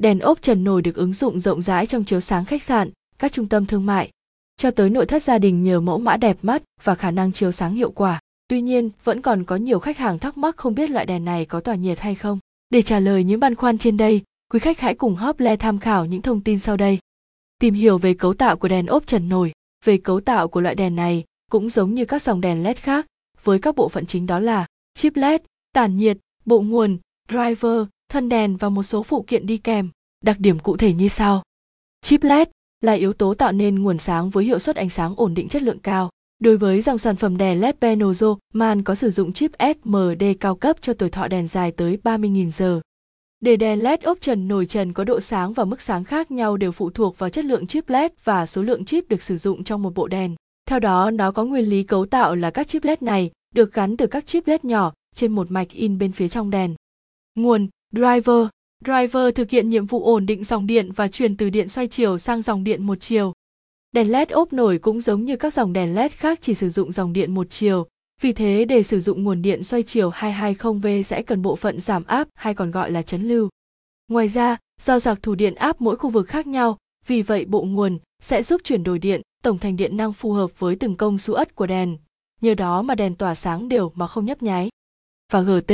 đèn ốp trần nổi được ứng dụng rộng rãi trong chiếu sáng khách sạn, các trung tâm thương mại, cho tới nội thất gia đình nhờ mẫu mã đẹp mắt và khả năng chiếu sáng hiệu quả. Tuy nhiên, vẫn còn có nhiều khách hàng thắc mắc không biết loại đèn này có tỏa nhiệt hay không. Để trả lời những băn khoăn trên đây, quý khách hãy cùng Hople tham khảo những thông tin sau đây. Tìm hiểu về cấu tạo của đèn ốp trần nổi. Về cấu tạo của loại đèn này, cũng giống như các dòng đèn LED khác, với các bộ phận chính đó là chip LED, tản nhiệt, bộ nguồn, driver, thân đèn và một số phụ kiện đi kèm. Đặc điểm cụ thể như sau. Chip LED là yếu tố tạo nên nguồn sáng với hiệu suất ánh sáng ổn định chất lượng cao. Đối với dòng sản phẩm đèn LED Penozo, Man có sử dụng chip SMD cao cấp cho tuổi thọ đèn dài tới 30.000 giờ. Để đèn LED ốp trần nổi trần có độ sáng và mức sáng khác nhau đều phụ thuộc vào chất lượng chip LED và số lượng chip được sử dụng trong một bộ đèn. Theo đó, nó có nguyên lý cấu tạo là các chip LED này được gắn từ các chip LED nhỏ trên một mạch in bên phía trong đèn. Nguồn Driver Driver thực hiện nhiệm vụ ổn định dòng điện và truyền từ điện xoay chiều sang dòng điện một chiều. Đèn LED ốp nổi cũng giống như các dòng đèn LED khác chỉ sử dụng dòng điện một chiều, vì thế để sử dụng nguồn điện xoay chiều 220V sẽ cần bộ phận giảm áp hay còn gọi là chấn lưu. Ngoài ra, do giặc thủ điện áp mỗi khu vực khác nhau, vì vậy bộ nguồn sẽ giúp chuyển đổi điện, tổng thành điện năng phù hợp với từng công suất ất của đèn. Nhờ đó mà đèn tỏa sáng đều mà không nhấp nháy. Và GT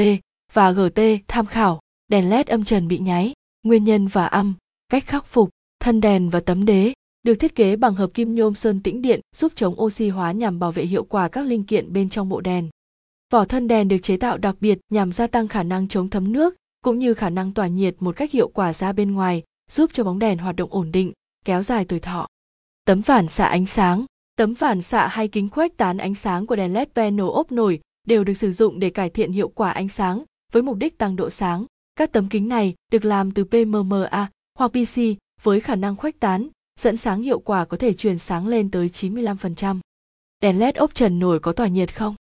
và GT tham khảo, đèn LED âm trần bị nháy, nguyên nhân và âm, cách khắc phục, thân đèn và tấm đế được thiết kế bằng hợp kim nhôm sơn tĩnh điện giúp chống oxy hóa nhằm bảo vệ hiệu quả các linh kiện bên trong bộ đèn. Vỏ thân đèn được chế tạo đặc biệt nhằm gia tăng khả năng chống thấm nước cũng như khả năng tỏa nhiệt một cách hiệu quả ra bên ngoài, giúp cho bóng đèn hoạt động ổn định, kéo dài tuổi thọ. Tấm phản xạ ánh sáng Tấm phản xạ hay kính khuếch tán ánh sáng của đèn LED panel ốp nổi đều được sử dụng để cải thiện hiệu quả ánh sáng với mục đích tăng độ sáng. Các tấm kính này được làm từ PMMA hoặc PC với khả năng khuếch tán, dẫn sáng hiệu quả có thể truyền sáng lên tới 95%. Đèn LED ốp trần nổi có tỏa nhiệt không?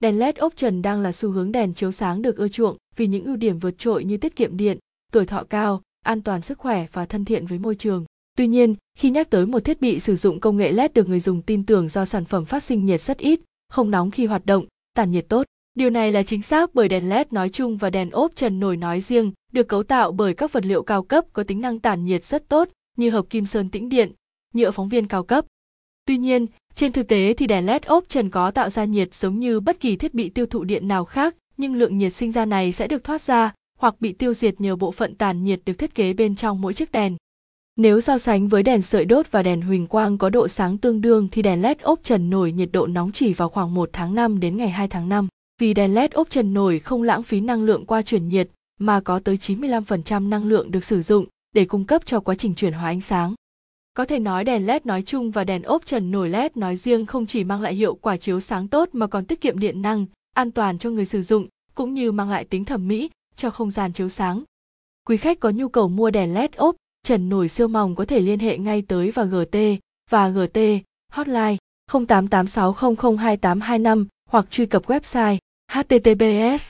Đèn LED ốp trần đang là xu hướng đèn chiếu sáng được ưa chuộng vì những ưu điểm vượt trội như tiết kiệm điện, tuổi thọ cao, an toàn sức khỏe và thân thiện với môi trường. Tuy nhiên, khi nhắc tới một thiết bị sử dụng công nghệ LED được người dùng tin tưởng do sản phẩm phát sinh nhiệt rất ít, không nóng khi hoạt động, tản nhiệt tốt. Điều này là chính xác bởi đèn LED nói chung và đèn ốp trần nổi nói riêng được cấu tạo bởi các vật liệu cao cấp có tính năng tản nhiệt rất tốt như hợp kim sơn tĩnh điện, nhựa phóng viên cao cấp. Tuy nhiên, trên thực tế thì đèn LED ốp trần có tạo ra nhiệt giống như bất kỳ thiết bị tiêu thụ điện nào khác, nhưng lượng nhiệt sinh ra này sẽ được thoát ra hoặc bị tiêu diệt nhờ bộ phận tản nhiệt được thiết kế bên trong mỗi chiếc đèn. Nếu so sánh với đèn sợi đốt và đèn huỳnh quang có độ sáng tương đương thì đèn LED ốp trần nổi nhiệt độ nóng chỉ vào khoảng 1 tháng 5 đến ngày 2 tháng 5. Vì đèn LED ốp trần nổi không lãng phí năng lượng qua chuyển nhiệt mà có tới 95% năng lượng được sử dụng để cung cấp cho quá trình chuyển hóa ánh sáng. Có thể nói đèn LED nói chung và đèn ốp trần nổi LED nói riêng không chỉ mang lại hiệu quả chiếu sáng tốt mà còn tiết kiệm điện năng, an toàn cho người sử dụng, cũng như mang lại tính thẩm mỹ cho không gian chiếu sáng. Quý khách có nhu cầu mua đèn LED ốp trần nổi siêu mỏng có thể liên hệ ngay tới và GT và GT hotline 0886002825 hoặc truy cập website https